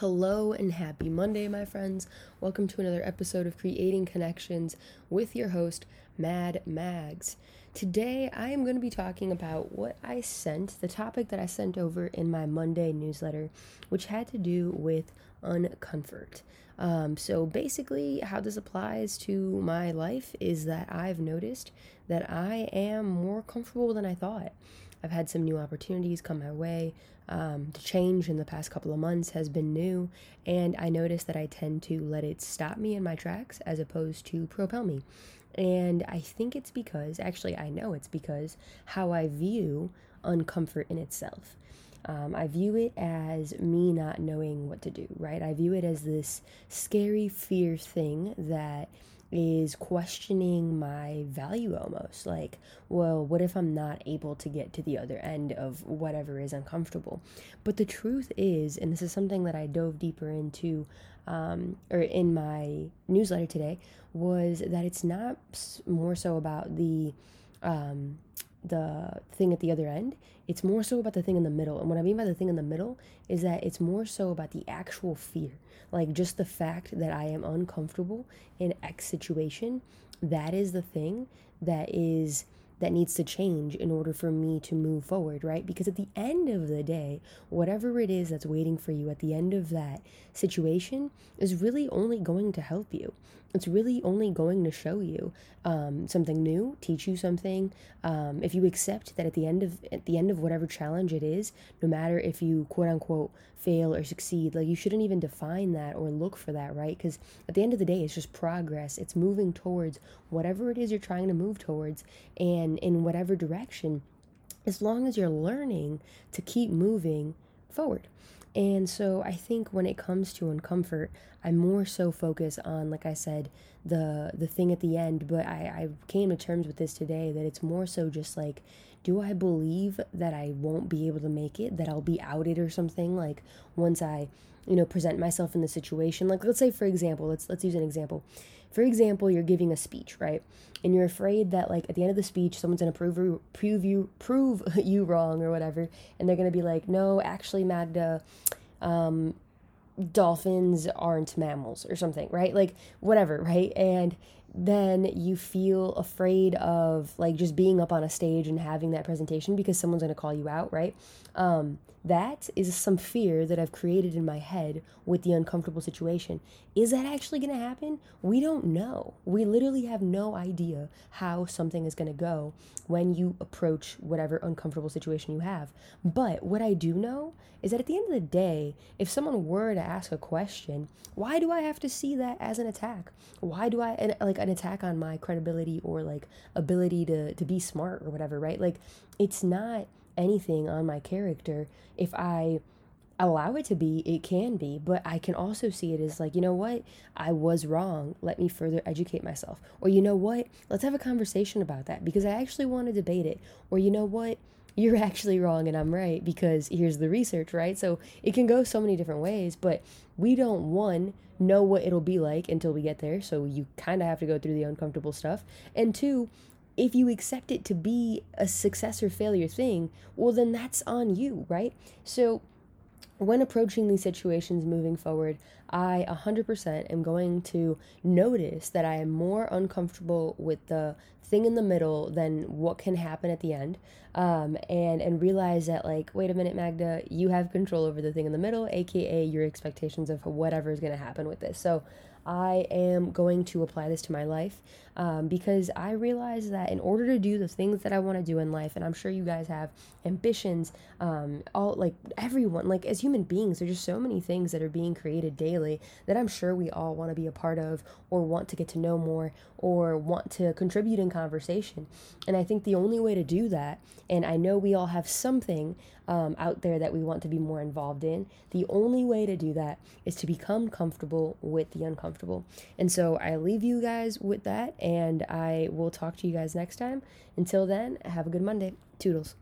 Hello and happy Monday, my friends. Welcome to another episode of Creating Connections with your host, Mad Mags. Today, I am going to be talking about what I sent, the topic that I sent over in my Monday newsletter, which had to do with uncomfort. Um, so, basically, how this applies to my life is that I've noticed that I am more comfortable than I thought. I've had some new opportunities come my way. Um, the change in the past couple of months has been new, and I notice that I tend to let it stop me in my tracks as opposed to propel me. And I think it's because, actually, I know it's because how I view uncomfort in itself. Um, I view it as me not knowing what to do, right? I view it as this scary fear thing that is questioning my value almost. Like, well, what if I'm not able to get to the other end of whatever is uncomfortable? But the truth is, and this is something that I dove deeper into um, or in my newsletter today, was that it's not more so about the um, the thing at the other end. It's more so about the thing in the middle. And what I mean by the thing in the middle is that it's more so about the actual fear. Like just the fact that I am uncomfortable in X situation. That is the thing that is that needs to change in order for me to move forward, right? Because at the end of the day, whatever it is that's waiting for you at the end of that situation is really only going to help you. It's really only going to show you um, something new, teach you something. Um, if you accept that at the end of at the end of whatever challenge it is, no matter if you quote unquote fail or succeed, like you shouldn't even define that or look for that, right? Because at the end of the day, it's just progress. It's moving towards whatever it is you're trying to move towards, and in whatever direction, as long as you're learning to keep moving forward. And so I think when it comes to uncomfort, I'm more so focus on, like I said, the the thing at the end. But I, I came to terms with this today that it's more so just like, do I believe that I won't be able to make it, that I'll be outed or something? Like once I, you know, present myself in the situation. Like let's say for example, let's let's use an example. For example, you're giving a speech, right? And you're afraid that like at the end of the speech, someone's gonna prove prove you prove you wrong or whatever, and they're gonna be like, no, actually, Magda, um, dolphins aren't mammals or something, right? Like whatever, right? And then you feel afraid of like just being up on a stage and having that presentation because someone's going to call you out, right? Um, that is some fear that I've created in my head with the uncomfortable situation. Is that actually going to happen? We don't know. We literally have no idea how something is going to go when you approach whatever uncomfortable situation you have. But what I do know is that at the end of the day, if someone were to ask a question, why do I have to see that as an attack? Why do I like an attack on my credibility or like ability to to be smart or whatever, right? Like it's not anything on my character if I allow it to be, it can be, but I can also see it as like, you know what? I was wrong. Let me further educate myself. Or you know what? Let's have a conversation about that because I actually want to debate it. Or you know what? You're actually wrong and I'm right because here's the research, right? So it can go so many different ways, but we don't one know what it'll be like until we get there. So you kind of have to go through the uncomfortable stuff. And two, if you accept it to be a success or failure thing, well, then that's on you, right? So, when approaching these situations moving forward, I 100% am going to notice that I am more uncomfortable with the thing in the middle than what can happen at the end. Um, and, and realize that, like, wait a minute, Magda, you have control over the thing in the middle, aka your expectations of whatever is going to happen with this. So, I am going to apply this to my life um, because I realize that in order to do the things that I want to do in life, and I'm sure you guys have ambitions, um, all like everyone, like as human beings, there's just so many things that are being created daily that I'm sure we all want to be a part of or want to get to know more or want to contribute in conversation. And I think the only way to do that, and I know we all have something um, out there that we want to be more involved in, the only way to do that is to become comfortable with the uncomfortable. And so I leave you guys with that, and I will talk to you guys next time. Until then, have a good Monday. Toodles.